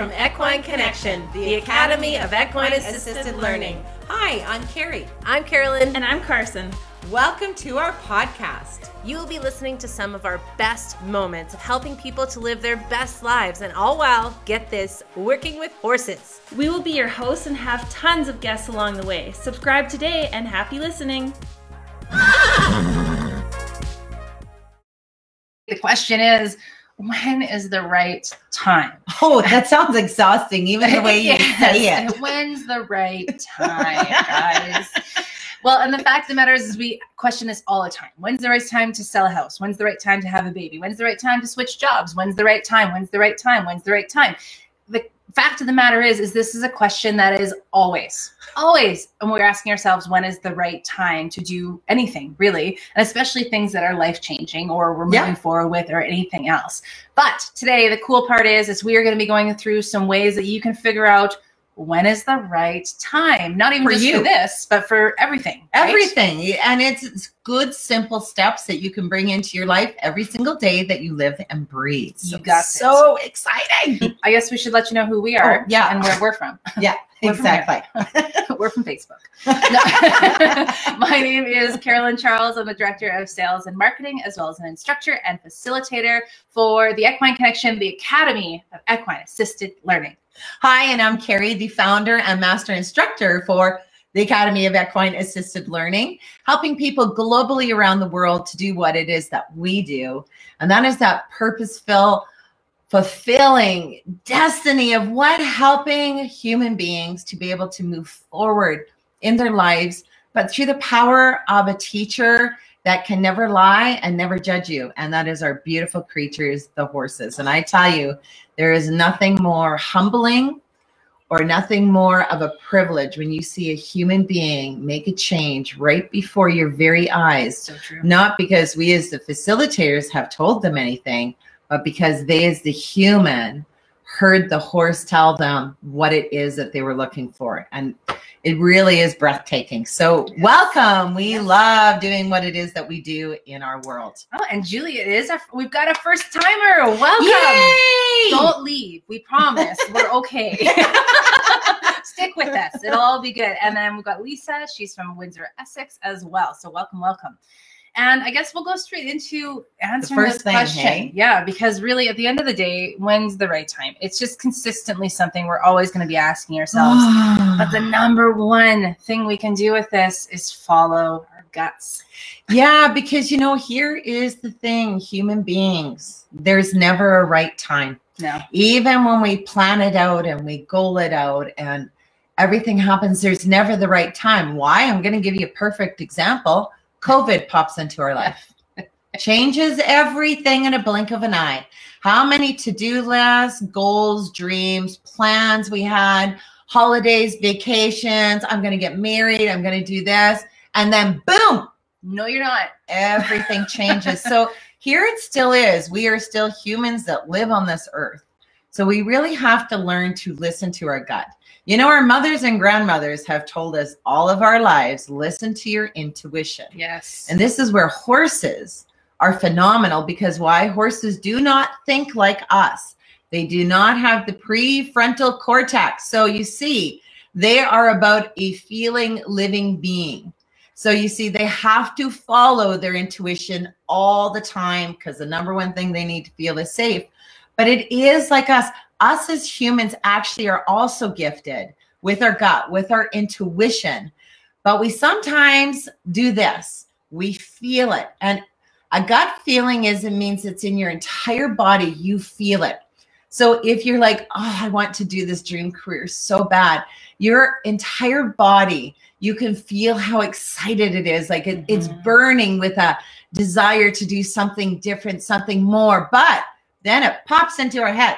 from Equine Connection, the Academy of Equine Assisted Learning. Hi, I'm Carrie. I'm Carolyn. And I'm Carson. Welcome to our podcast. You will be listening to some of our best moments of helping people to live their best lives, and all while, get this, working with horses. We will be your hosts and have tons of guests along the way. Subscribe today and happy listening. The question is, when is the right time? Oh, that sounds exhausting, even the way you Yes. say it. When's the right time, guys? well, and the fact of the matter is, is, we question this all the time. When's the right time to sell a house? When's the right time to have a baby? When's the right time to switch jobs? When's the right time? When's the right time? When's the right time? Fact of the matter is, is this is a question that is always, always, and we're asking ourselves, when is the right time to do anything, really, and especially things that are life changing or we're moving Yeah. forward with or anything else. But today, the cool part is, is we are going to be going through some ways that you can figure out when is the right time. Not even For just you. for this, but for everything. right? Everything. And it's, it's good, simple steps that you can bring into your life every single day that you live and breathe. You got so exciting. I guess we should let you know who we are Oh, yeah. and where we're from. Yeah, We're from exactly. we're from Facebook. No. My name is Carolyn Charles. I'm the Director of Sales and Marketing, as well as an instructor and facilitator for the Equine Connection, the Academy of Equine Assisted Learning. Hi, and I'm Carrie, the founder and master instructor for the Academy of Equine Assisted Learning, helping people globally around the world to do what it is that we do. And that is that purposeful, fulfilling destiny of what helping human beings to be able to move forward in their lives, but through the power of a teacher that can never lie and never judge you. And that is our beautiful creatures, the horses. And I tell you, there is nothing more humbling or nothing more of a privilege when you see a human being make a change right before your very eyes. So true. Not because we, as the facilitators, have told them anything, but because they, as the human, heard the horse tell them what it is that they were looking for. And it really is breathtaking. So, welcome. We love doing what it is that we do in our world. Oh, and Julie, it is. Our, we've got a first timer. Welcome. Yay! Don't leave. We promise. We're okay. Stick with us. It'll all be good. And then we've got Lisa. She's from Windsor, Essex as well. So welcome, welcome. And I guess we'll go straight into answering first this thing, question. hey? Yeah, because really at the end of the day, when's the right time? It's just consistently something we're always going to be asking ourselves. but the number one thing we can do with this is follow our guts. Yeah, because you know, here is the thing human beings, there's never a right time. No. Even when we plan it out and we goal it out and everything happens, there's never the right time. Why? I'm going to give you a perfect example. COVID pops into our life, changes everything in a blink of an eye. How many to do lists, goals, dreams, plans we had, holidays, vacations? I'm going to get married. I'm going to do this. And then boom, No, you're not. everything changes. So here it still is. We are still humans that live on this earth. So we really have to learn to listen to our gut. You know, our mothers and grandmothers have told us all of our lives listen to your intuition. Yes. And this is where horses are phenomenal because why? Horses do not think like us. They do not have the prefrontal cortex. So you see, they are about a feeling living being. So you see, they have to follow their intuition all the time because the number one thing they need to feel is safe. But it is like us. Us as humans actually are also gifted with our gut, with our intuition. But we sometimes do this. We feel it. And a gut feeling is it means it's in your entire body. You feel it. So if you're like, oh, I want to do this dream career so bad, your entire body, you can feel how excited it is. Like it, it's Mhm. burning with a desire to do something different, something more. But then it pops into our head.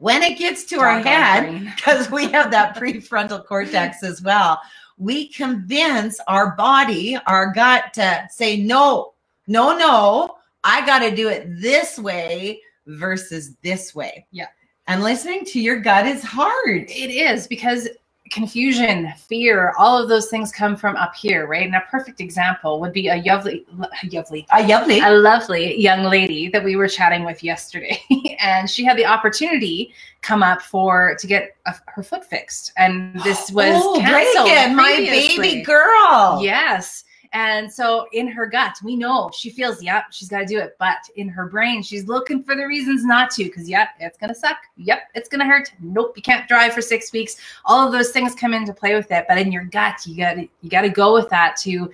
When it gets to our head, because we have that prefrontal cortex as well, we convince our body, our gut to say, no, no, no, I got to do it this way versus this way. Yeah. And listening to your gut is hard. It is because confusion, fear, all of those things come from up here, right? And a perfect example would be a lovely, lovely, A lovely. a lovely young lady that we were chatting with yesterday, and she had the opportunity come up for to get a, her foot fixed, and this was oh, canceled Reagan, my baby girl. Yes. And so in her gut, we know she feels, yep, she's got to do it. But in her brain, she's looking for the reasons not to because, yep, it's going to suck. Yep, it's going to hurt. Nope, you can't drive for six weeks. All of those things come into play with it. But in your gut, you got to you got to go with that to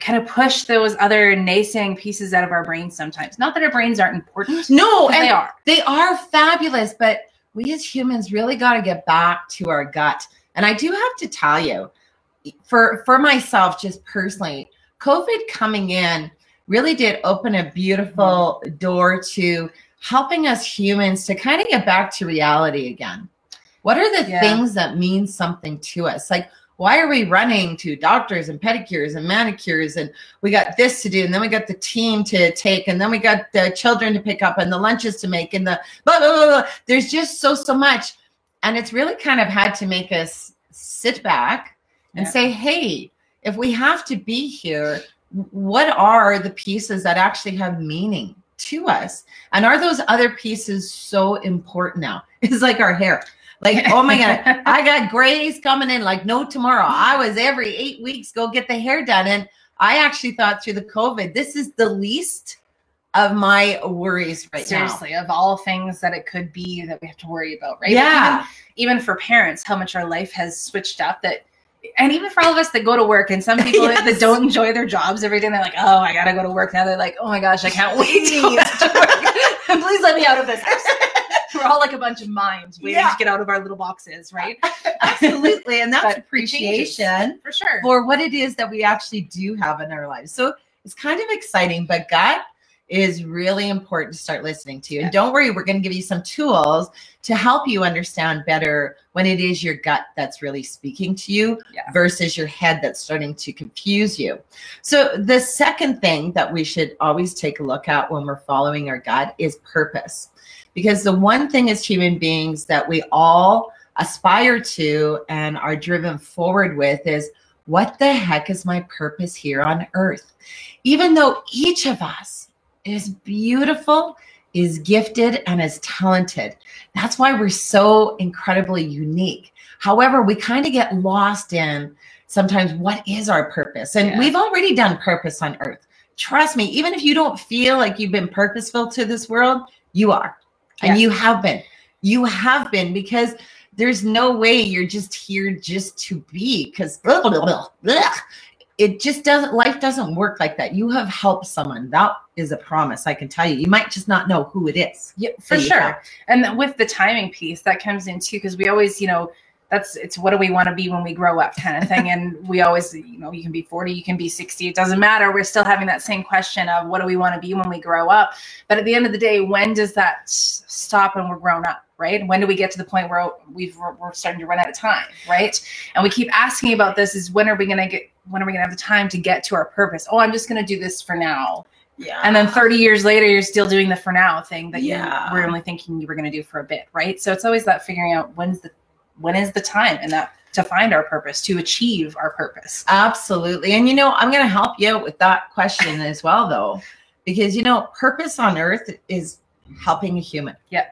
kind of push those other naysaying pieces out of our brains sometimes. Not that our brains aren't important. No, and they are. They are fabulous, but we as humans really got to get back to our gut. And I do have to tell you, for for myself, just personally, COVID coming in really did open a beautiful door to helping us humans to kind of get back to reality again. What are the Yeah. things that mean something to us? Like why are we running to doctors and pedicures and manicures and we got this to do and then we got the team to take and then we got the children to pick up and the lunches to make and the blah blah blah, blah. there's just so so much and it's really kind of had to make us sit back and Yeah. say hey if we have to be here what are the pieces that actually have meaning to us and are those other pieces so important now it's like our hair like oh my god I got grays coming in like no tomorrow. I was every eight weeks go get the hair done. And I actually thought through the COVID, this is the least of my worries right now. Seriously, of all things that it could be that we have to worry about, right? Yeah. even, even for parents, how much our life has switched up that and even for all of us that go to work and some people that don't enjoy their jobs every day, they're like, oh, I gotta go to work now. They're like, oh my gosh, I can't wait to go to work. Please let me out of this. We're all like a bunch of mimes waiting Yeah. to get out of our little boxes, right? Absolutely. And that's appreciation For sure. for what it is that we actually do have in our lives. So it's kind of exciting, but gut is really important to start listening to. And don't worry, we're going to give you some tools to help you understand better when it is your gut that's really speaking to you Yeah. versus your head that's starting to confuse you. So the second thing that we should always take a look at when we're following our gut is purpose. Because the one thing as human beings that we all aspire to and are driven forward with is what the heck is my purpose here on earth? Even though each of us is beautiful, is gifted, and is talented. That's why we're so incredibly unique. However, we kind of get lost in sometimes what is our purpose? And Yeah. we've already done purpose on earth. Trust me, even if you don't feel like you've been purposeful to this world, you are. And Yes. you have been. You have been because there's no way you're just here just to be because it just doesn't life doesn't work like that you have helped someone that is a promise i can tell you you might just not know who it is Yeah, for sure. have. And with the timing piece, that comes in too, because we always, you know, that's it's what do we want to be when we grow up kind of thing. and we always, you know, you can be 40, you can be 60, it doesn't matter. We're still having that same question of what do we want to be when we grow up? But at the end of the day, when does that stop and we're grown up? Right? When do we get to the point where we've we're, starting to run out of time? Right? And we keep asking about this: is when are we going to get? When are we going to have the time to get to our purpose? Oh, I'm just going to do this for now. yeah And then 30 years later, you're still doing the for now thing that Yeah. you were only thinking you were going to do for a bit, right? So it's always that figuring out when's the when is the time and that to find our purpose, to achieve our purpose. absolutely and you know i'm going to help you out with that question as well though because you know purpose on earth is helping a human Yeah.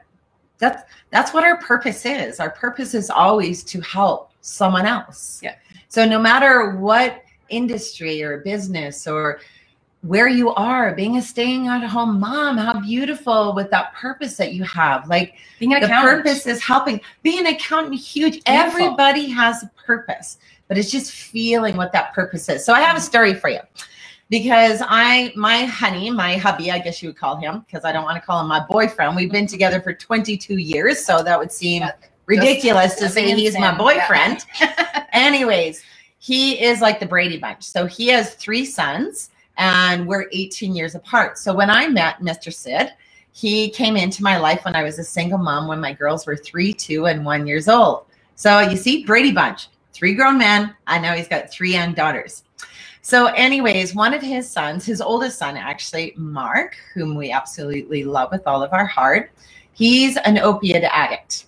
that's that's what our purpose is our purpose is always to help someone else Yeah. so no matter what industry or business or where you are being a staying at home mom how beautiful with that purpose that you have. Like Being an the accountant. purpose is helping. Being an accountant huge. Beautiful. everybody has a purpose but it's just feeling what that purpose is. So i have a story for you. Because i my honey my hubby i guess you would call him because i don't want to call him my boyfriend. We've been together for 22 years so that would seem Yeah. ridiculous to Just say he's my insane. boyfriend. Anyways he is like the brady bunch. So he has three sons and we're 18 years apart so when i met mr sid he came into my life when I was a single mom when my girls were three, two, and one years old. So you see, Brady Bunch, three grown men. I know he's got three young daughters. So, anyways, one of his sons, his oldest son, actually, Mark, whom we absolutely love with all of our heart, he's an opiate addict.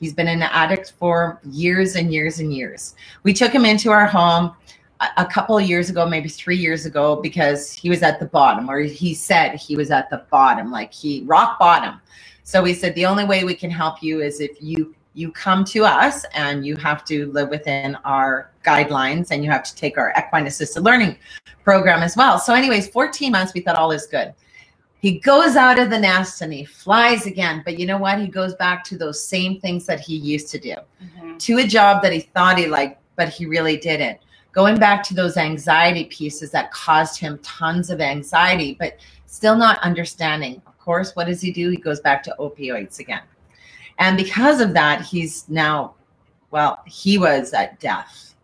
He's been an addict for years and years and years. We took him into our home a, couple of years ago, maybe three years ago, because he was at the bottom, or he said he was at the bottom, like he rock bottom. So we said the only way we can help you is if you you come to us and you have to live within our guidelines and you have to take our equine assisted learning program as well. So, anyways, 14 months, we thought all is good. He goes out of the nest and he flies again. But you know what? He goes back to those same things that he used to do, Mhm. to a job that he thought he liked, but he really didn't. Going back to those anxiety pieces that caused him tons of anxiety, but still not understanding. Of course, what does he do? He goes back to opioids again. And because of that, he's now, well, he was at death.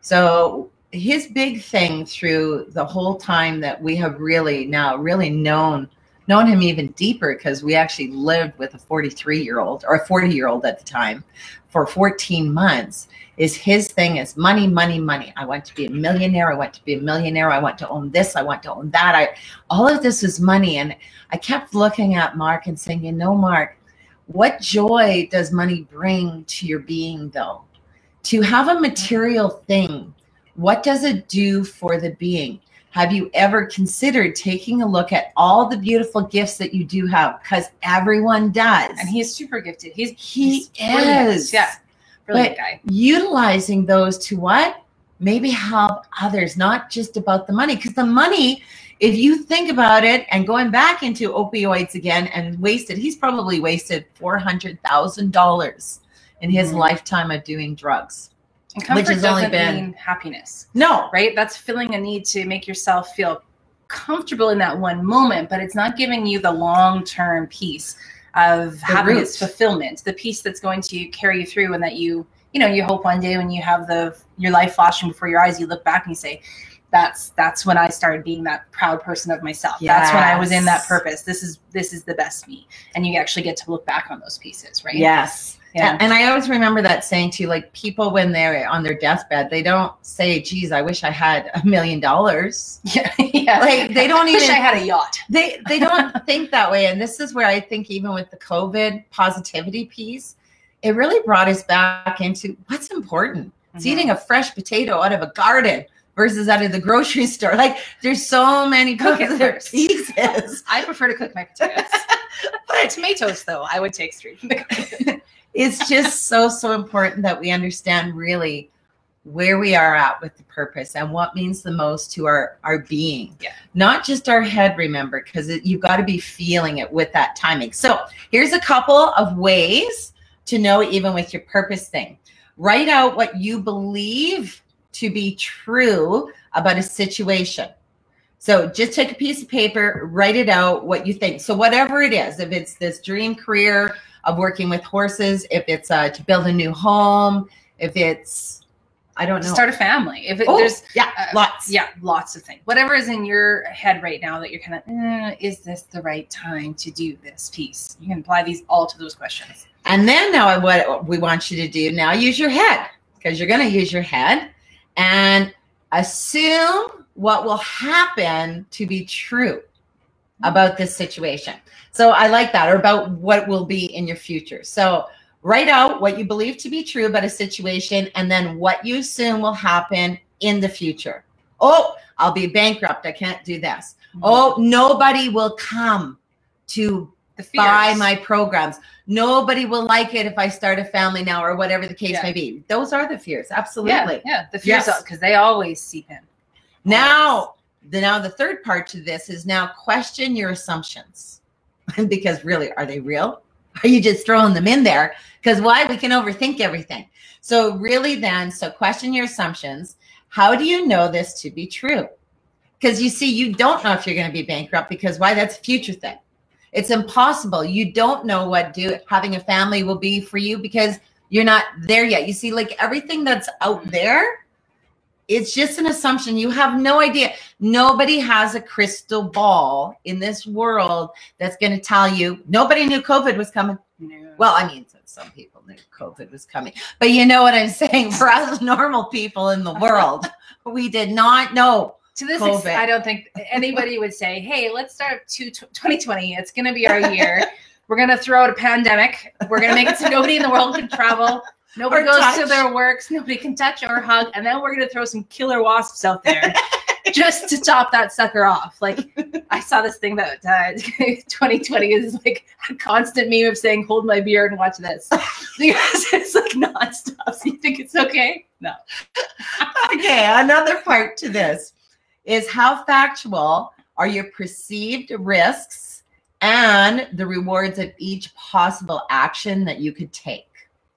So his big thing through the whole time that we have really now really known known him even deeper because we actually lived with a 43 year old or a 40 year old at the time for 14 months is his thing is money money money. I want to be a millionaire. I want to be a millionaire. I want to own this. I want to own that. I all of this is money. And i kept looking at mark and saying you know mark what joy does money bring to your being though? To have a material thing what does it do for the being have you ever considered taking a look at all the beautiful gifts that you do have because everyone does And he's super gifted. He's he he's is Yeah. Brilliant But- guy. utilizing those to what maybe help others not just about the money because the money if you think about it and going back into opioids again and wasted he's probably wasted $400000 in his Mhm. lifetime of doing drugs And comfort has only doesn't been- mean happiness, no right? That's filling a need to make yourself feel comfortable in that one moment, but it's not giving you the long term piece of happiness, root. fulfillment, the piece that's going to carry you through, and that you, you know, you hope one day when you have the your life flashing before your eyes, you look back and you say, "That's that's when I started being that proud person of myself. That's when I was in that purpose. This is this is the best me." And you actually get to look back on those pieces, right? yes Yeah. And, I always remember that saying too, like people when they're on their deathbed, they don't say, geez, I wish I had a million dollars. Yeah. yeah. Like they don't wish even I had a yacht. they they don't think that way. And this is where I think even with the COVID positivity piece, it really brought us back into what's important. It's Mhm. eating a fresh potato out of a garden versus out of the grocery store. Like there's so many Cook it positive first. pieces. I prefer to cook my potatoes. but tomatoes, though, I would take straight from the garden. It's just so so important that we understand really where we are at with the purpose and what means the most to our our being. Yeah. not just our head remember because you've got to be feeling it with that timing. So here's a couple of ways to know even with your purpose thing. Write out what you believe to be true about a situation. So just take a piece of paper write it out what you think. So whatever it is if it's this dream career of working with horses, if it's uh, to build a new home, if it's, I don't know. Start a family. If it, oh, there's, yeah, uh, lots. yeah, lots of things. Whatever is in your head right now that you're kind of, eh, is this the right time to do this piece? You can apply these all to those questions. And then now what we want you to do now, use your head because you're going to use your head and assume what will happen to be true about this situation. So I like that, or about what will be in your future. So write out what you believe to be true about a situation and then what you assume will happen in the future. Oh, I'll be bankrupt. I can't do this. Mm-hmm. Oh, nobody will come to buy my programs. Nobody will like it if I start a family now, or whatever the case Yeah. may be. Those are the fears. Absolutely. yeah, yeah. the fears Yes. because they always seep in. Now, the now the third part to this is now question your assumptions. because really, are they real? Are you just throwing them in there? Because why? We can overthink everything. So really then, so question your assumptions. How do you know this to be true? Because you see, you don't know if you're going to be bankrupt because why? That's a future thing. It's impossible. You don't know what do having a family will be for you because you're not there yet. You see, like everything that's out there, it's just an assumption. You have no idea. Nobody has a crystal ball in this world that's going to tell you. Nobody knew COVID was coming. No. Well, I mean, some people knew COVID was coming, but you know what I'm saying. For us normal people in the world, we did not know. to this COVID. extent, I don't think anybody would say, "Hey, let's start to 2020. It's going to be our year." We're gonna throw out a pandemic. We're gonna make it so nobody in the world can travel. Nobody goes touch. to their works. Nobody can touch or hug. And then we're gonna throw some killer wasps out there just to top that sucker off. Like I saw this thing that uh, 2020 is like a constant meme of saying, "Hold my beer and watch this," because it's like nonstop. So you think it's okay? No. okay, another part to this is how factual are your perceived risks and the rewards of each possible action that you could take.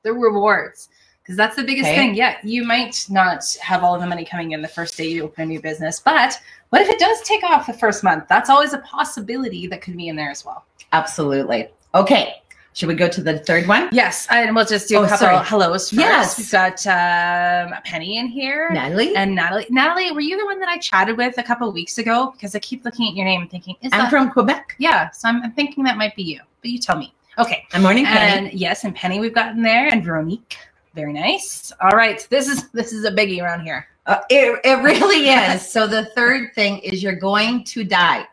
The rewards because that's the biggest Okay. thing yeah you might not have all of the money coming in the first day you open a new business but what if it does take off the first month that's always a possibility that could be in there as well Absolutely. Okay, should we go to the third one? yes and we'll just do Oh, a couple sorry. hellos first Yes. we've got um, penny in here Natalie? and natalie natalie were you the one that i chatted with a couple weeks ago because i keep looking at your name and thinking is I'm that from Quebec. yeah so I'm, I'm thinking that might be you but you tell me okay I'm morning Penny. and yes, and Penny we've gotten there, and Veronique. Very nice. All right, this is this is a biggie around here. Uh, it, it really is. So the third thing is you're going to die.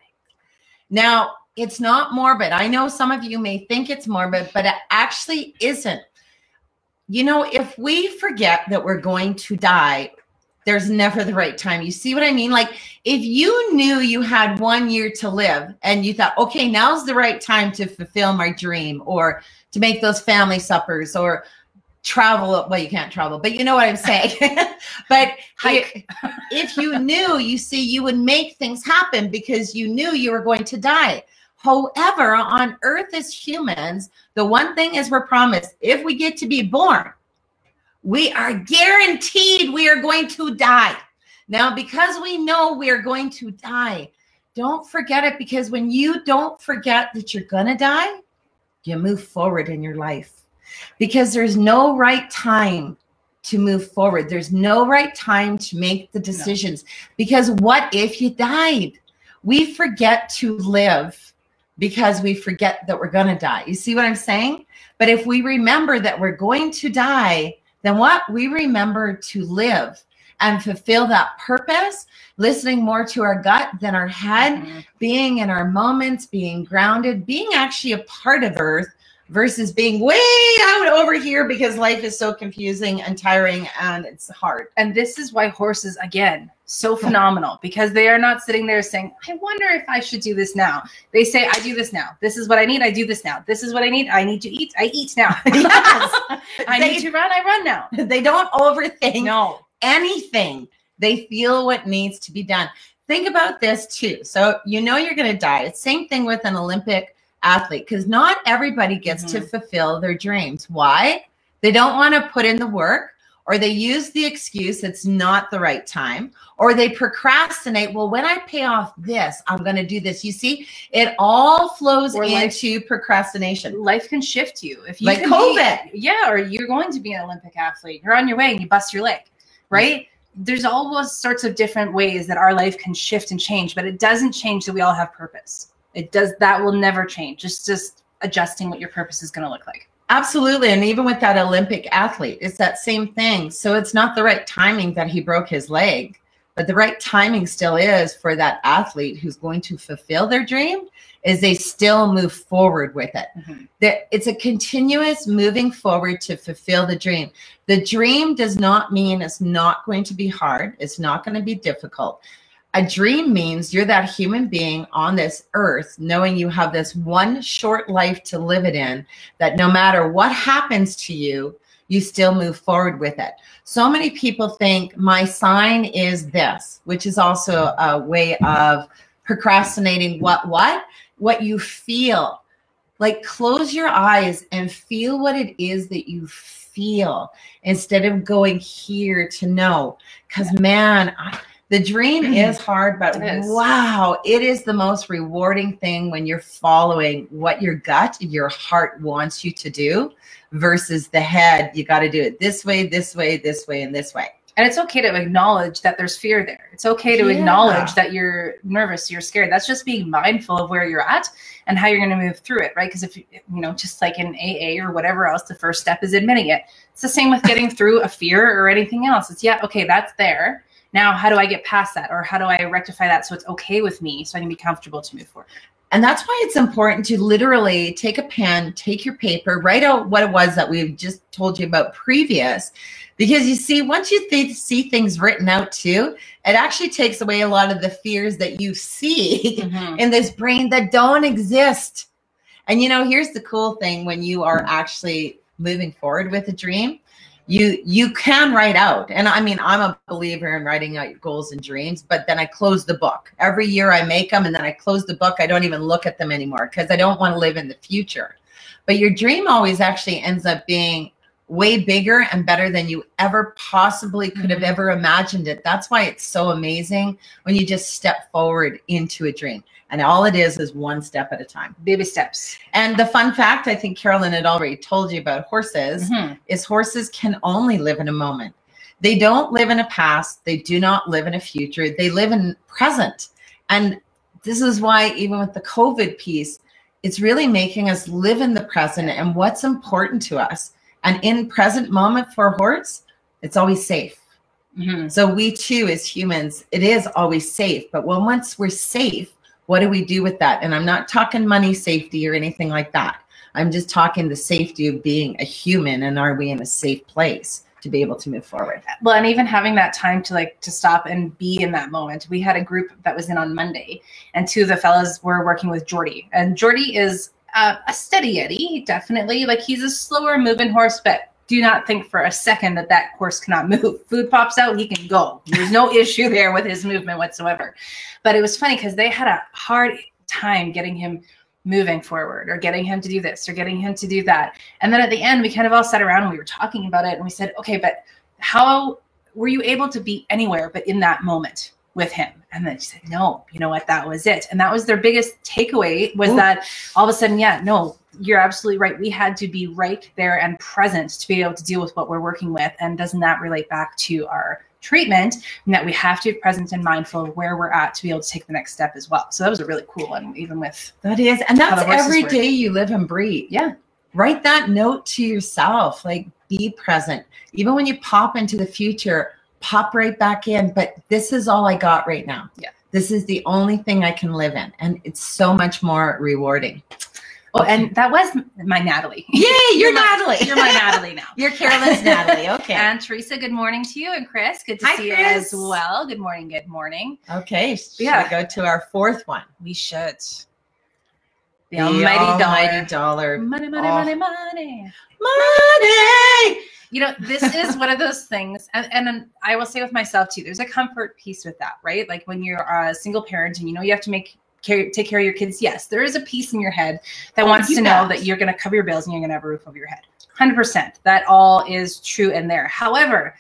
Now, it's not morbid. I know some of you may think it's morbid, but it actually isn't. You know, if we forget that we're going to die, there's never the right time. You see what I mean? Like if you knew you had one year to live and you thought, okay, now's the right time to fulfill my dream or to make those family suppers or travel. Well, you can't travel, but you know what I'm saying. but if you knew, you see, you would make things happen because you knew you were going to die. However, on earth as humans, the one thing is we're promised if we get to be born, we are guaranteed we are going to die. Now, because we know we are going to die, don't forget it because when you don't forget that you're going to die, you move forward in your life because there's no right time to move forward. There's no right time to make the decisions because what if you died? We forget to live because we forget that we're going to die. You see what I'm saying? But if we remember that we're going to die, then what? We remember to live and fulfill that purpose, listening more to our gut than our head, Mhm. being in our moments, being grounded, being actually a part of Earth versus being way out over here because life is so confusing and tiring and it's hard. And this is why horses, again, so phenomenal because they are not sitting there saying, I wonder if I should do this now. They say, I do this now. This is what I need. I do this now. This is what I need. I need to eat. I eat now. Yes. I They- need to run. I run now. They don't overthink No. anything. They feel what needs to be done. Think about this too. So you know you're going to die. It's same thing with an Olympic athlete because not everybody gets to mm-hmm. fulfill their dreams. Why? They don't want to put in the work or they use the excuse it's not the right time or they procrastinate well when i pay off this i'm going to do this you see it all flows Or life- into procrastination Life can shift you. If you Like can be- COVID. yeah, or you're going to be an Olympic athlete. You're on your way and you bust your leg, right? There's all those sorts of different ways that our life can shift and change, but it doesn't change that we all have purpose. It does that will never change. It's just adjusting what your purpose is going to look like. Absolutely. And even with that Olympic athlete, it's that same thing. So it's not the right timing that he broke his leg, but the right timing still is for that athlete who's going to fulfill their dream is they still move forward with it. Mhm. That it's a continuous moving forward to fulfill the dream. The dream does not mean it's not going to be hard. It's not going to be difficult. A dream means you're that human being on this earth, knowing you have this one short life to live it in that no matter what happens to you, you still move forward with it. So many people think my sign is this, which is also a way of procrastinating what what what you feel. Like close your eyes and feel what it is that you feel instead of going here to know. Cuz man, I, the dream mm. is hard, but It is. wow, it is the most rewarding thing when you're following what your gut, your heart wants you to do versus the head. You got to do it this way, this way, this way, and this way. And it's okay to acknowledge that there's fear there. It's okay to Yeah. acknowledge that you're nervous, you're scared. That's just being mindful of where you're at and how you're going to move through it, right? Because if you you know, just like in AA or whatever else, the first step is admitting it. It's the same with getting through a fear or anything else. It's yeah, okay, that's there. Now, how do I get past that, or how do I rectify that so it's okay with me, so I can be comfortable to move forward? And that's why it's important to literally take a pen, take your paper, write out what it was that we've just told you about previous. Because you see, once you th- see things written out too, it actually takes away a lot of the fears that you see Mhm. in this brain that don't exist. And you know, here's the cool thing when you are actually moving forward with a dream, you you can write out. And I mean, I'm a believer in writing out your goals and dreams, but then I close the book. Every year I make them and then I close the book. I don't even look at them anymore because I don't want to live in the future. But your dream always actually ends up being way bigger and better than you ever possibly could have Mhm. ever imagined it. That's why it's so amazing when you just step forward into a dream. And all it is is one step at a time. Baby steps. And the fun fact I think Carolyn had already told you about horses Mhm. is horses can only live in a moment. They don't live in a past, they do not live in a future, they live in present. And this is why even with the COVID piece, it's really making us live in the present and what's important to us. And in present moment for a horse, it's always safe. Mhm. So we too, as humans, it is always safe. But when once we're safe, what do we do with that? And I'm not talking money safety or anything like that. I'm just talking the safety of being a human and are we in a safe place to be able to move forward? well and even having that time to like to stop and be in that moment we had a group that was in on monday and two of the fellas were working with jordy and jordy is uh, a steady eddie definitely like he's a slower moving horse but do not think for a second that that horse cannot move. Food pops out he can go. There's no issue there with his movement whatsoever. But it was funny because they had a hard time getting him moving forward or getting him to do this or getting him to do that. And then at the end we kind of all sat around and we were talking about it and we said okay but how were you able to be anywhere but in that moment with him. And then she said no you know what? That was it. And that was their biggest takeaway was Ooh. that all of a sudden yeah no you're absolutely right. We had to be right there and present to be able to deal with what we're working with. And doesn't that relate back to our treatment? And that we have to be present and mindful of where we're at to be able to take the next step as well. So that was a really cool one even with That is, and that's every day you live and breathe. Yeah. Write that note to yourself, like be present. Even when you pop into the future, pop right back in. But this is all I got right now. Yeah. This is the only thing I can live in. And it's so much more rewarding. oh and that was my natalie Yay, you're, You're my- Natalie. you're my natalie now You're Carolyn's Natalie. Okay. And Teresa, good morning to you. And Chris, good to Hi, see you as well. Good morning. Good morning. okay. Should Yeah. we go to our fourth one? We should. The, The almighty, almighty dollar. dollar. Money, money, Oh. money, money. Money. You know, this is one of those things, and, and I will say with myself too, there's a comfort piece with that, right? Like when you're a single parent and you know you have to make care, take care of your kids. Yes, there is a piece in your head that Oh, wants you to know that you're going to cover your bills and you're going to have a roof over your head. 100%. That all is true in there. However,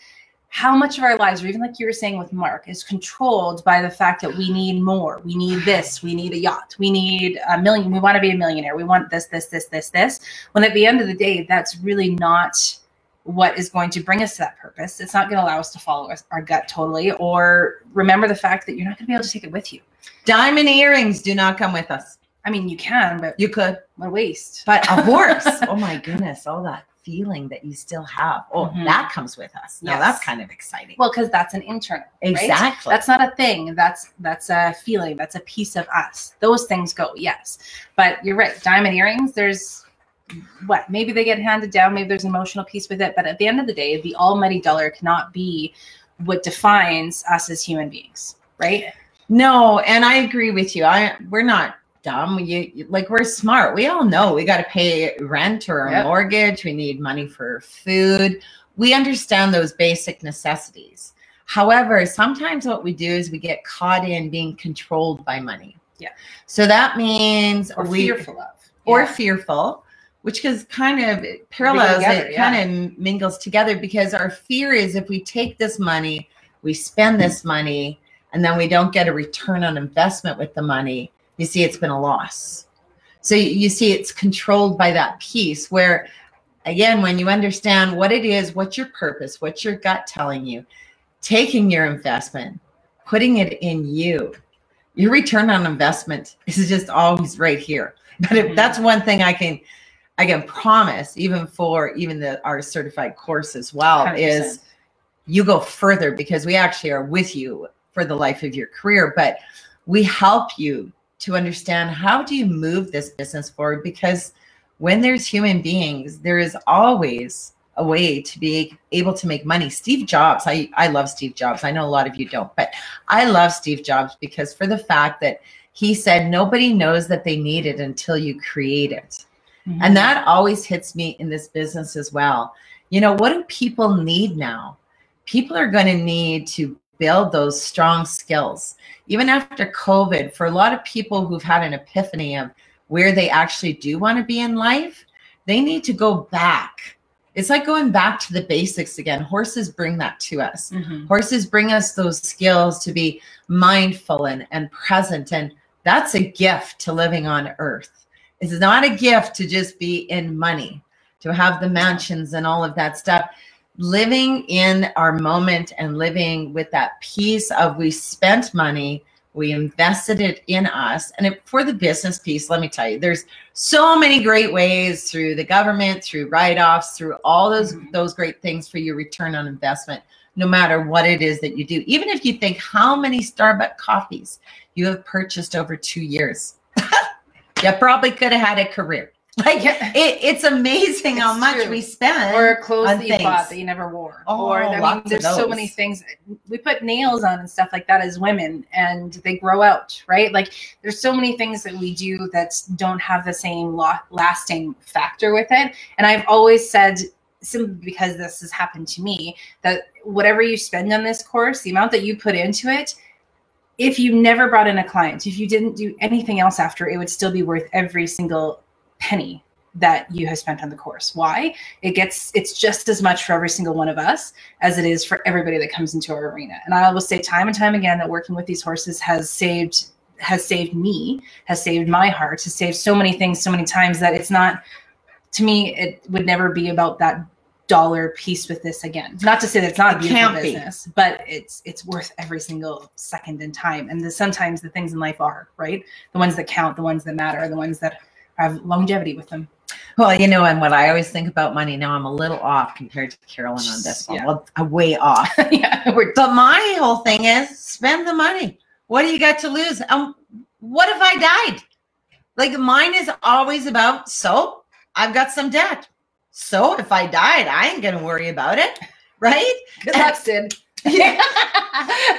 how much of our lives, or even like you were saying with Mark, is controlled by the fact that we need more. We need this. We need a yacht. We need a million. We want to be a millionaire. We want this, this, this, this, this. When at the end of the day, that's really not what is going to bring us to that purpose. It's not going to allow us to follow us, our gut totally, or remember the fact that you're not going to be able to take it with you. Diamond earrings do not come with us. I mean, you can, but You could. what a waste. But a horse, oh my goodness, all that feeling that you still have. Oh, Mhm. that comes with us. Now Yes. that's kind of exciting. Well, because that's an internal. right? exactly. That's not a thing. That's that's a feeling. That's a piece of us. Those things go, yes. But you're right. Diamond earrings, there's what? Maybe they get handed down, maybe there's an emotional piece with it. But at the end of the day, the almighty dollar cannot be what defines us as human beings. Right? no, and I agree with you. I we're not dumb. You you- like we're smart. We all know we got to pay rent or a Yep. mortgage. We need money for food. We understand those basic necessities. However, sometimes what we do is we get caught in being controlled by money. Yeah. So that means Or we fearful of. or Yeah. fearful, which is kind of it parallels together, it yeah. kind of mingles together because our fear is if we take this money, we spend this money, and then we don't get a return on investment with the money, you see it's been a loss. So you, see it's controlled by that piece where again, when you understand what it is, what's your purpose, what's your gut telling you, taking your investment, putting it in you, your return on investment is just always right here. But if Mhm. that's one thing I can I can promise, even for even the our certified course as well, 100%. is you go further because we actually are with you for the life of your career, but we help you to understand how do you move this business forward because when there's human beings there is always a way to be able to make money steve jobs i i love steve jobs i know a lot of you don't but i love steve jobs because for the fact that he said nobody knows that they need it until you create it Mm-hmm. and that always hits me in this business as well. You know, what do people need now? People are going to need to build those strong skills. Even after COVID, for a lot of people who've had an epiphany of where they actually do want to be in life, they need to go back. It's like going back to the basics again. Horses bring that to us. Mhm. Horses bring us those skills to be mindful and, and present. And that's a gift to living on earth. It's not a gift to just be in money, to have the mansions and all of that stuff. Living in our moment and living with that piece of we spent money, we invested it in us. And it, for the business piece, let me tell you, there's so many great ways through the government, through write-offs, through all those Mhm. those great things for your return on investment, no matter what it is that you do. Even if you think how many Starbucks coffees you have purchased over two years. you probably could have had a career. Like it, it's amazing how much true. we spend. or clothes on that you bought things. that you never wore. Oh, or I mean, there's so many things. We put nails on and stuff like that as women, and they grow out, right? Like there's so many things that we do that don't have the same lasting factor with it. And I've always said, simply because this has happened to me, that whatever you spend on this course, the amount that you put into it. If you never brought in a client, if you didn't do anything else after, it would still be worth every single penny that you have spent on the course. Why? It gets it's just as much for every single one of us as it is for everybody that comes into our arena. And I will say time and time again that working with these horses has saved has saved me, has saved my heart, has saved so many things so many times that it's not to me it would never be about that dollar piece with this again. Not to say that it's not a beautiful can't be. business, but it's it's worth every single second in time. And the, sometimes the things in life are, right? The ones that count, the ones that matter, the ones that have longevity with them. Well, you know, and what I always think about money now, I'm a little off compared to Carolyn on this one. Yeah. Well, I'm way off. yeah, But my whole thing is spend the money. What do you got to lose? Um, what if I died? Like mine is always about so I've got some debt. So if I died, I ain't gonna worry about it, right? good luck, Sid. Yeah.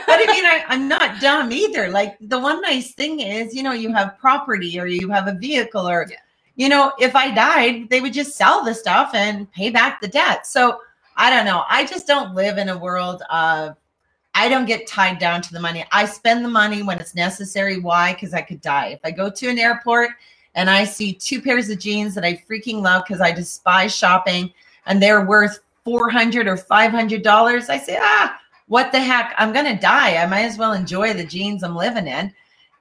but I mean, I, I'm not dumb either. Like the one nice thing is, you know, you have property or you have a vehicle, or Yeah. you know, if I died, they would just sell the stuff and pay back the debt. So I don't know. I just don't live in a world of I don't get tied down to the money. I spend the money when it's necessary. Why? Because I could die. If I go to an airport and I see two pairs of jeans that I freaking love because I despise shopping and they're worth 400 or 500 dollars, I say, ah, what the heck? I'm going to die. I might as well enjoy the jeans I'm living in.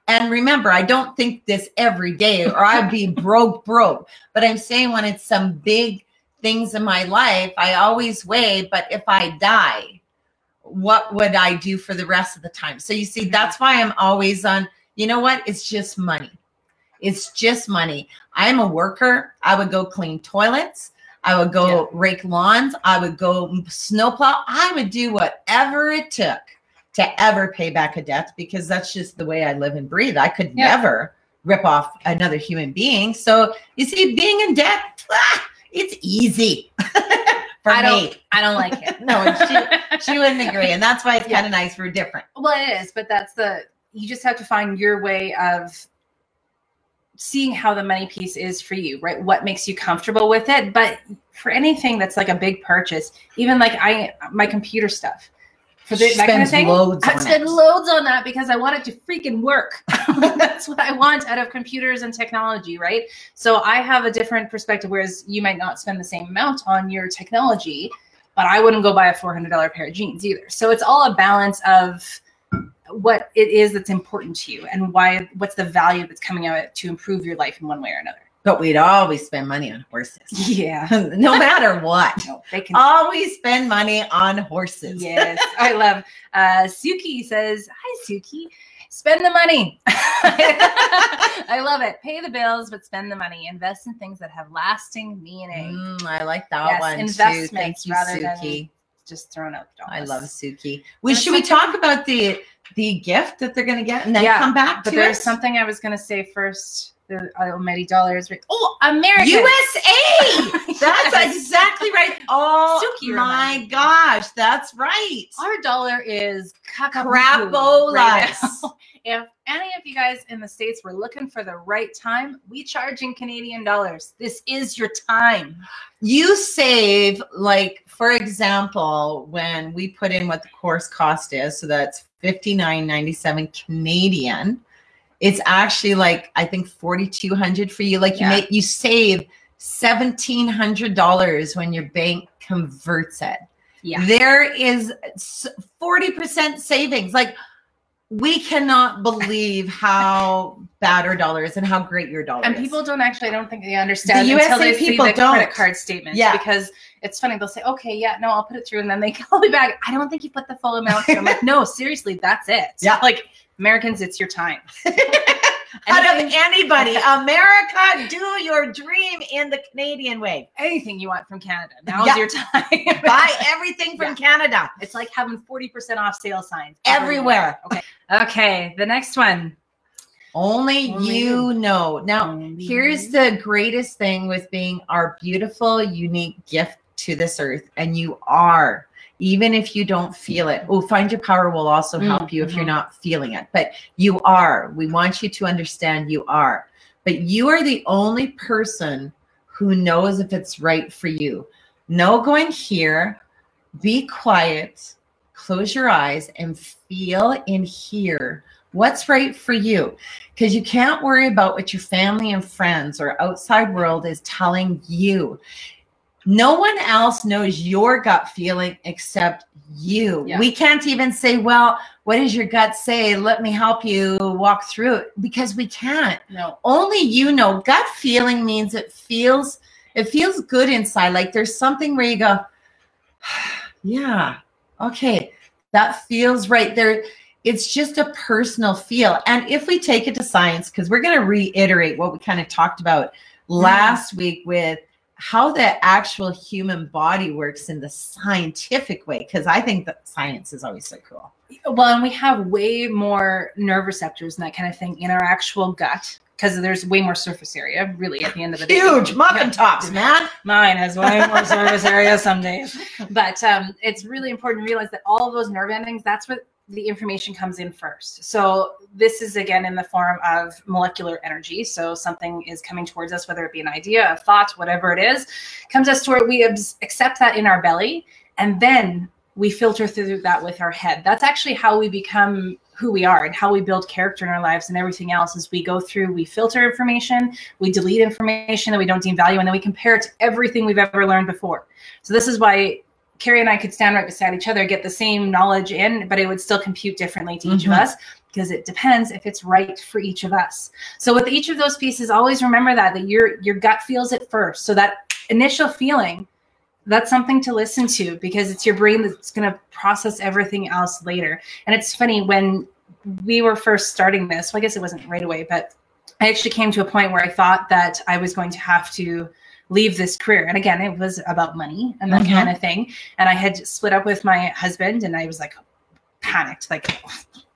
And remember, I don't think this every day or I'd be broke, broke. But I'm saying when it's some big things in my life, I always weigh, but if I die, what would I do for the rest of the time? So you see, that's why I'm always on, you know what? It's just money. It's just money. I'm a worker. I would go clean toilets. I would go rake lawns. I would go snowplow. I would do whatever it took to ever pay back a debt because that's just the way I live and breathe. I could Yeah. never rip off another human being. So you see, being in debt, ah, it's easy for I me. don't. I don't like it. No, and she wouldn't agree. And that's why it's Yeah. kind of nice we're different. Well, it is, but that's the you just have to find your way of seeing how the money piece is for you, right? What makes you comfortable with it. But for anything that's like a big purchase, even like I my computer stuff. For the, that kind of thing, loads I spend it. loads on that because I want it to freaking work. That's what I want out of computers and technology, right? So I have a different perspective, whereas you might not spend the same amount on your technology, but I wouldn't go buy a $400 pair of jeans either. So it's all a balance of what it is that's important to you and why what's the value that's coming out to improve your life in one way or another. But we'd always spend money on horses. Yeah. no matter what. No, they can Always spend money on horses. Yes, I love. Uh, Suki says, "Hi, Suki. Spend the money. I love it. Pay the bills, but spend the money. Invest in things that have lasting meaning. Mm, I like that Yes, one too. investments Thank you, rather than Suki. Just throwing out the dollars. I love Suki. We should we talk about the the gift that they're going to get and then Yeah, come back But to there's it? something I was going to say first. The almighty dollar is right. Oh, America. USA. That's Yes. exactly right. Oh Suki my gosh, that's right. Our dollar is Crapolas. right. If any of you guys in the States were looking for the right time, we charge in Canadian dollars. This is your time. You save, like, for example, when we put in what the course cost is, so that's fifty nine ninety seven Canadian. It's actually like I think forty two hundred for you. Like you Yeah. make you save seventeen hundred dollars when your bank converts it. Yeah. There is forty percent savings. Like we cannot believe how bad our dollar is and how great your dollar And is. people don't actually, I don't think they understand The until USA they see people the don't. credit card statement. Yeah. Because it's funny, they'll say, okay, yeah, no, I'll put it through. And then they call me back. I don't think you put the full amount through. I'm like, no, seriously, that's it. Yeah. Like, Americans, it's your time. out of anybody. America, do your dream in the Canadian way. anything you want from Canada, now's Yeah. your time. Buy everything from Canada It's like having 40% off sale signs everywhere. Okay, Okay. the next one. Only, Only you know. Now, here's the greatest thing with being our beautiful, unique gift to this earth, and you are. Even if you don't feel it, oh, find your power will also help you if you're Mhm. not feeling it. But you are. We want you to understand you are. But you are the only person who knows if it's right for you. No going here, be quiet, close your eyes, and feel in here what's right for you. Because you can't worry about what your family and friends or outside world is telling you. No one else knows your gut feeling except you. Yeah. We can't even say, well, what does your gut say? Let me help you walk through it because we can't No. only you know gut feeling means it feels it feels good inside like there's something where you go yeah okay that feels right there it's just a personal feel and if we take it to science because we're going to reiterate what we kind of talked about mm-hmm. last week with how the actual human body works in the scientific way because i think that science is always so cool. Well, and we have way more nerve receptors and that kind of thing in our actual gut because there's way more surface area, really, at the end of the day. huge muffin Yeah. tops man Mine has way more surface area some days. But um, it's really important to realize that all of those nerve endings, that's what the information comes in first. So this is again in the form of molecular energy. So something is coming towards us, whether it be an idea, a thought, whatever it is, comes us to where we accept that in our belly, and then we filter through that with our head. That's actually how we become who we are and how we build character in our lives and everything else as we go through we filter information we delete information that we don't deem value and then we compare it to everything we've ever learned before. So this is why carrie and i could stand right beside each other get the same knowledge in but it would still compute differently to each of Mhm. us because it depends if it's right for each of us. So with each of those pieces always remember that that your your gut feels it first. So that initial feeling that's something to listen to because it's your brain that's going to process everything else later. And it's funny when we were first starting this well i guess it wasn't right away but i actually came to a point where i thought that i was going to have to leave this career and again it was about money and that Mhm. kind of thing and i had split up with my husband and i was like panicked like oh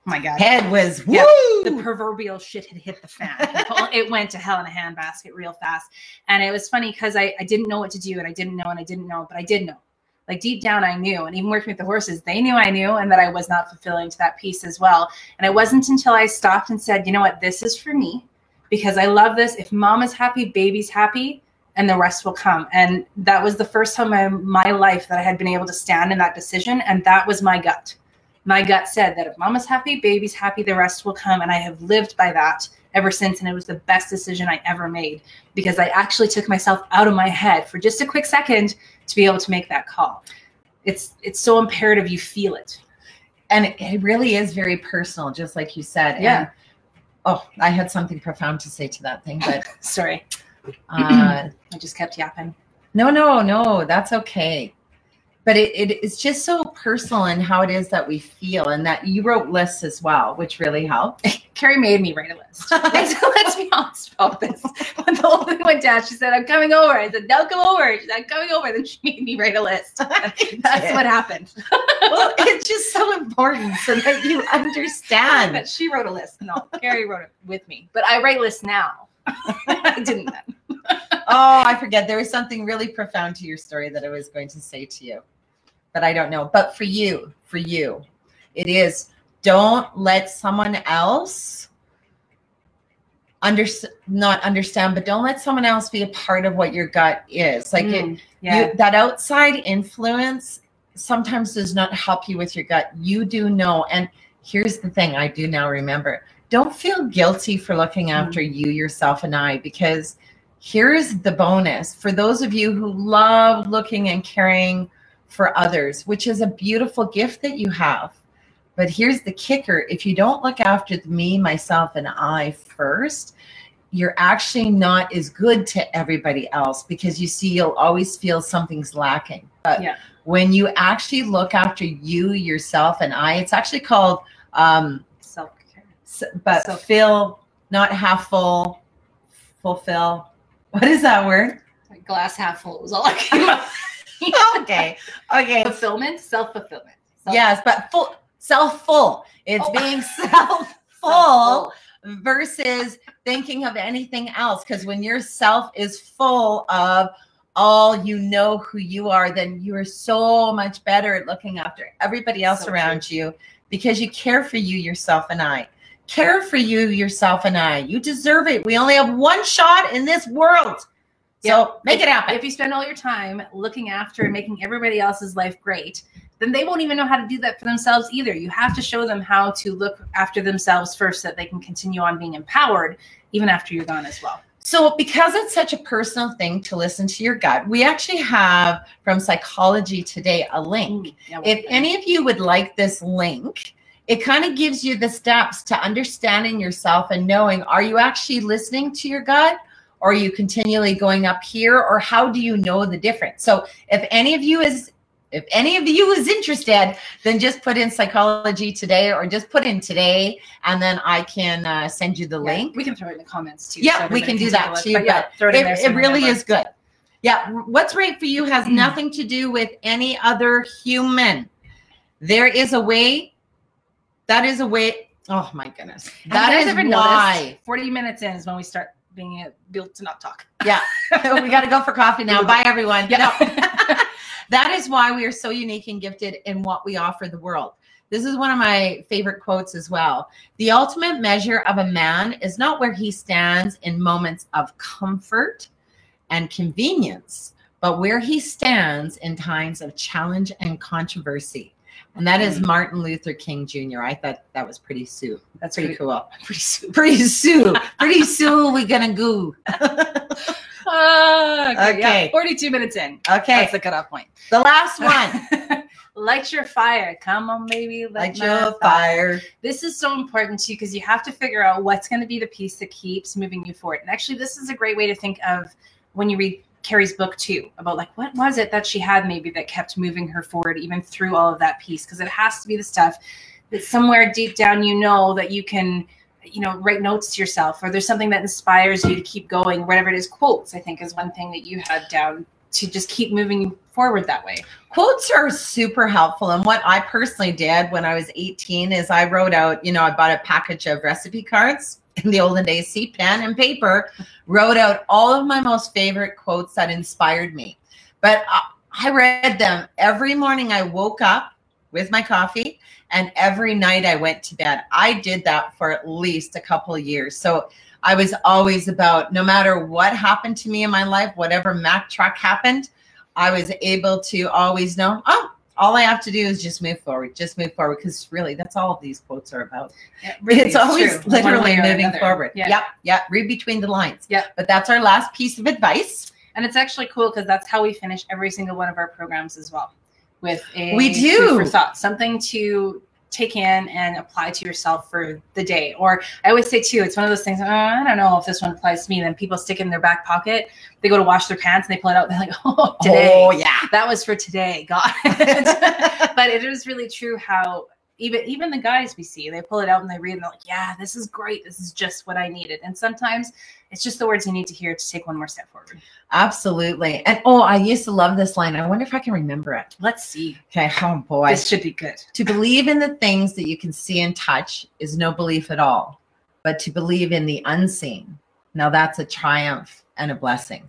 my god head was Yeah, the proverbial shit had hit the fan. It went to hell in a handbasket real fast. And it was funny because I, I didn't know what to do and I didn't know and I didn't know, but I did know. Like deep down, I knew. And even working with the horses, they knew I knew and that I was not fulfilling to that piece as well. And it wasn't until I stopped and said, you know what, this is for me because I love this. If mom is happy, baby's happy, and the rest will come. And that was the first time in my life that I had been able to stand in that decision. And that was my gut my gut said that if mama's happy, baby's happy, the rest will come. And I have lived by that ever since. And it was the best decision I ever made because I actually took myself out of my head for just a quick second to be able to make that call. It's it's so imperative you feel it. and it, it really is very personal, just like you said. Yeah. And, oh, I had something profound to say to that thing, but Sorry, uh, I just kept yapping. no, no, no, that's okay. But it, it it's just so personal in how it is that we feel, and that you wrote lists as well, which really helped. Carrie made me write a list. let's, let's be honest about this. When the whole thing went down, she said, I'm coming over. I said, Don't come over. She said, I'm coming over. Then she made me write a list. That's what happened. well, it's just so important so that you understand. But she wrote a list. No, Carrie wrote it with me. But I write lists now. I didn't then. oh, I forget. There was something really profound to your story that I was going to say to you, but I don't know. But for you, for you, it is don't let someone else under not understand, but don't let someone else be a part of what your gut is. Like it, Mm, yeah. you, that outside influence sometimes does not help you with your gut. You do know. And here's the thing I do now remember don't feel guilty for looking after you, yourself, and I, because here's the bonus for those of you who love looking and caring for others, which is a beautiful gift that you have. But here's the kicker if you don't look after the me, myself, and I first, you're actually not as good to everybody else because you see, you'll always feel something's lacking. But Yeah. when you actually look after you, yourself, and I, it's actually called, um, Self care. but So- fill, not half full, fulfill. What is that word? Glass half full was all I came up. okay. Okay. Fulfillment, self fulfillment. Yes, but full self full. It's Oh. being self full versus thinking of anything else. Because when your self is full of all you know who you are, then you are so much better at looking after everybody else So around you because you care for you, yourself, and I. Care for you, yourself, and I. You deserve it. We only have one shot in this world. So make it happen. If you spend all your time looking after and making everybody else's life great, then they won't even know how to do that for themselves either. You have to show them how to look after themselves first so that they can continue on being empowered even after you're gone as well. So, because it's such a personal thing to listen to your gut, we actually have from Psychology Today a link. Yeah, If any of you would like this link, it kind of gives you the steps to understanding yourself and knowing are you actually listening to your gut are you continually going up here or how do you know the difference? So, if any of you is if any of you is interested, then just put in psychology today or just put in today and then I can uh, send you the Yeah, link. we can throw it in the comments too. Yeah, so we can do that too, But yeah, throw it it, it really is good. Yeah, what's right for you has nothing to do with any other human. There is a way. That is a way. Oh my goodness. That is why. noticed 40 minutes in is when we start being able to not talk. Yeah, we got to go for coffee now. Bye, everyone. Yeah. No. that is why we are so unique and gifted in what we offer the world. This is one of my favorite quotes as well. The ultimate measure of a man is not where he stands in moments of comfort and convenience, but where he stands in times of challenge and controversy. And that is Martin Luther King Jr. I thought that was pretty Sue. That's pretty, Pretty- cool. Pretty soon. Pretty Sue. Pretty Sue. We gonna go. Uh, okay. Okay. Yeah, 42 minutes in. Okay. That's the cutoff point. The last one. Light your fire. Come on, baby. Light my your fire. This is so important to you because you have to figure out what's going to be the piece that keeps moving you forward. And actually, this is a great way to think of when you read Carrie's book too about like what was it that she had maybe that kept moving her forward even through all of that piece? Because it has to be the stuff that somewhere deep down you know that you can you know write notes to yourself or there's something that inspires you to keep going whatever it is. Quotes i think is one thing that you had down to just keep moving forward that way. Quotes are super helpful. And what I personally did when I was 18 is I wrote out, you know, I bought a package of recipe cards in the olden days, see pen and paper, wrote out all of my most favorite quotes that inspired me. But I, I read them every morning I woke up with my coffee and every night I went to bed. I did that for at least a couple of years. So I was always about no matter what happened to me in my life, whatever Mack truck happened, I was able to always know, oh, all I have to do is just move forward, just move forward. Because really, that's all these quotes are about. Really it's always true, literally moving another. forward. yeah Yep, yep. Read between the lines. Yep. But that's our last piece of advice. And it's actually cool because that's how we finish every single one of our programs as well. With a We do. for thought, something to take in and apply to yourself for the day. Or I always say too, it's one of those things. Oh, I don't know if this one applies to me. Then people stick it in their back pocket. They go to wash their pants and they pull it out. They're like, oh, oh, today. Oh yeah. That was for today. Got it. but it is really true how even even the guys we see, they pull it out and they read and they're like, "Yeah, this is great. This is just what I needed." And sometimes it's just the words you need to hear to take one more step forward. Absolutely. And oh, I used to love this line. I wonder if I can remember it. Let's see. Okay. Oh boy. This should be good. to believe in the things that you can see and touch is no belief at all, but to believe in the unseen, now that's a triumph and a blessing.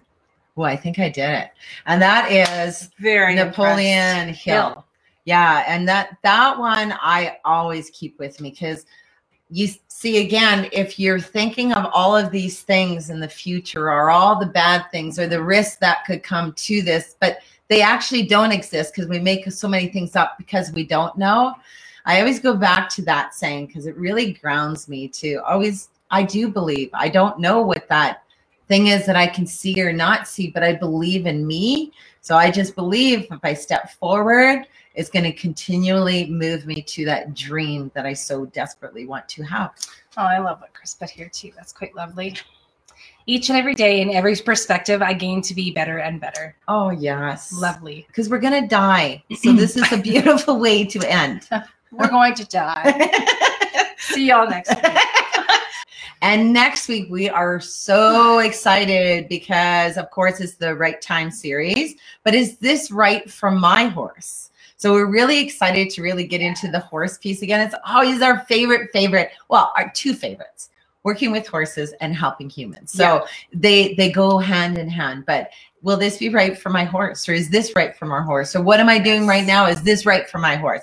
Well, I think I did it. And that is Very Napoleon. Hill. Yeah, and that that one I always keep with me because you see again if you're thinking of all of these things in the future or all the bad things or the risks that could come to this but they actually don't exist because we make so many things up because we don't know. I always go back to that saying because it really grounds me to always i do believe. I don't know what that thing is that i can see or not see but i believe in me. So i just believe if i step forward it's going to continually move me to that dream that i so desperately want to have Oh, I love what Chris put here too. That's quite lovely. Each and every day, in every perspective, I gain to be better and better. oh yes Lovely. because we're going to die so this is a beautiful way to end We're going to die. See y'all next week. And next week, we are so excited because, of course, it's the Right Time series. But is this right for my horse? So we're really excited to really get into the horse piece again. It's always our favorite, favorite. Well, our two favorites: working with horses and helping humans. So Yeah. they they go hand in hand. But will this be right for my horse, or is this right for my horse? So what am I doing right now? Is this right for my horse?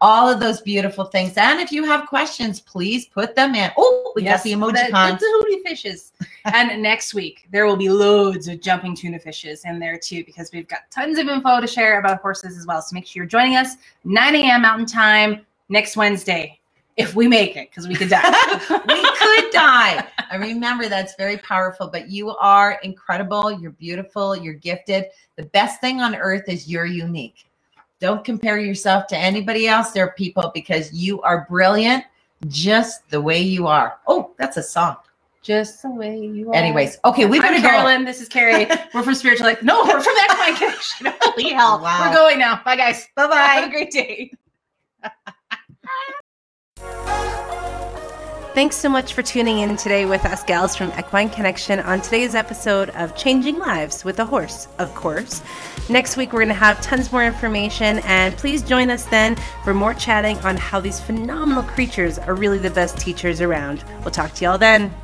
All of those beautiful things. And if you have questions, please put them in. Oh, we got the emoji the, con. the hootie fishes. and next week there will be loads of jumping tuna fishes in there too, because we've got tons of info to share about horses as well. So make sure you're joining us 9 a.m. Mountain Time next Wednesday, if we make it, because we could die. we could die. I remember that's very powerful, but you are incredible. You're beautiful. You're gifted. The best thing on earth is you're unique. Don't compare yourself to anybody else. There are people because you are brilliant just the way you are. Oh, that's a song. Just the way you are. Anyways, okay, we better I'm go. Carolyn. This is Carrie. We're from Spiritual Life. No, we're from Equine Connection. Holy hell. Wow. We're going now. Bye, guys. Bye bye. Have a great day. Thanks so much for tuning in today with us gals from Equine Connection on today's episode of Changing Lives with a Horse, of course. Next week, we're going to have tons more information, and please join us then for more chatting on how these phenomenal creatures are really the best teachers around. We'll talk to y'all then.